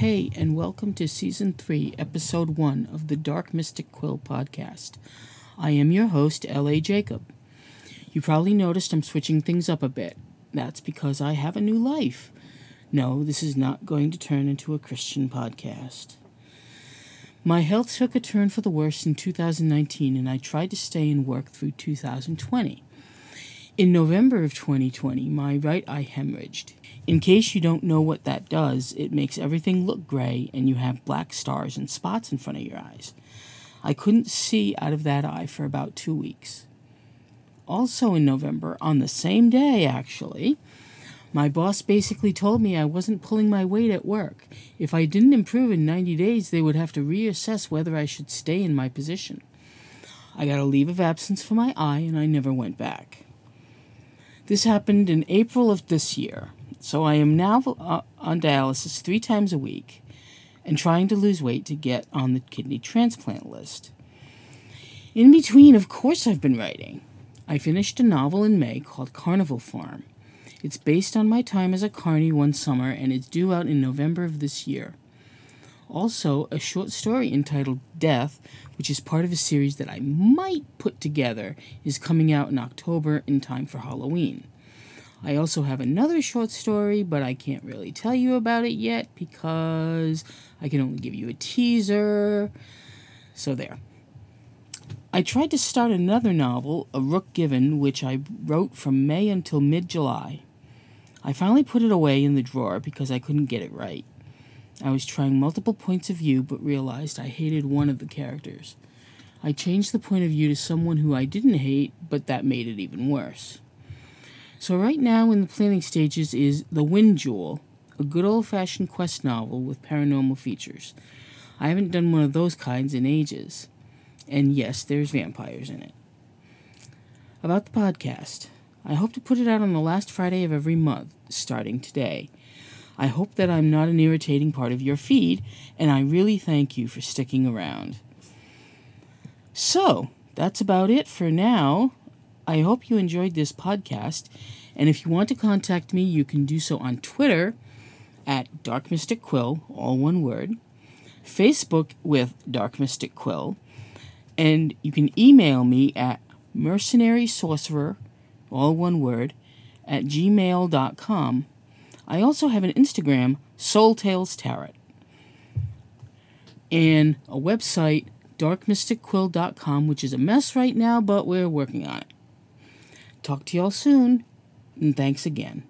Hey, and welcome to Season 3, Episode 1 of the Dark Mystic Quill podcast. I am your host, L.A. Jacob. You probably noticed I'm switching things up a bit. That's because I have a new life. No, this is not going to turn into a Christian podcast. My health took a turn for the worse in 2019, and I tried to stay and work through 2020. In November of 2020, my right eye hemorrhaged. In case you don't know what that does, it makes everything look gray and you have black stars and spots in front of your eyes. I couldn't see out of that eye for about two weeks. Also in November, on the same day actually, my boss basically told me I wasn't pulling my weight at work. If I didn't improve in 90 days, they would have to reassess whether I should stay in my position. I got a leave of absence for my eye and I never went back. This happened in April of this year. So I am now uh, on dialysis three times a week and trying to lose weight to get on the kidney transplant list. In between, of course, I've been writing. I finished a novel in May called Carnival Farm. It's based on my time as a carny one summer and it's due out in November of this year. Also, a short story entitled Death, which is part of a series that I might put together, is coming out in October in time for Halloween. I also have another short story, but I can't really tell you about it yet because I can only give you a teaser. So, there. I tried to start another novel, A Rook Given, which I wrote from May until mid July. I finally put it away in the drawer because I couldn't get it right. I was trying multiple points of view but realized I hated one of the characters. I changed the point of view to someone who I didn't hate, but that made it even worse. So, right now in the planning stages is The Wind Jewel, a good old fashioned quest novel with paranormal features. I haven't done one of those kinds in ages. And yes, there's vampires in it. About the podcast. I hope to put it out on the last Friday of every month, starting today. I hope that I'm not an irritating part of your feed, and I really thank you for sticking around. So, that's about it for now. I hope you enjoyed this podcast. And if you want to contact me, you can do so on Twitter at Dark Mystic Quill, all one word, Facebook with Dark Mystic Quill, and you can email me at mercenary sorcerer, all one word, at gmail.com. I also have an Instagram, Soul Tales Tarot, and a website, darkmysticquill.com, which is a mess right now, but we're working on it. Talk to y'all soon, and thanks again.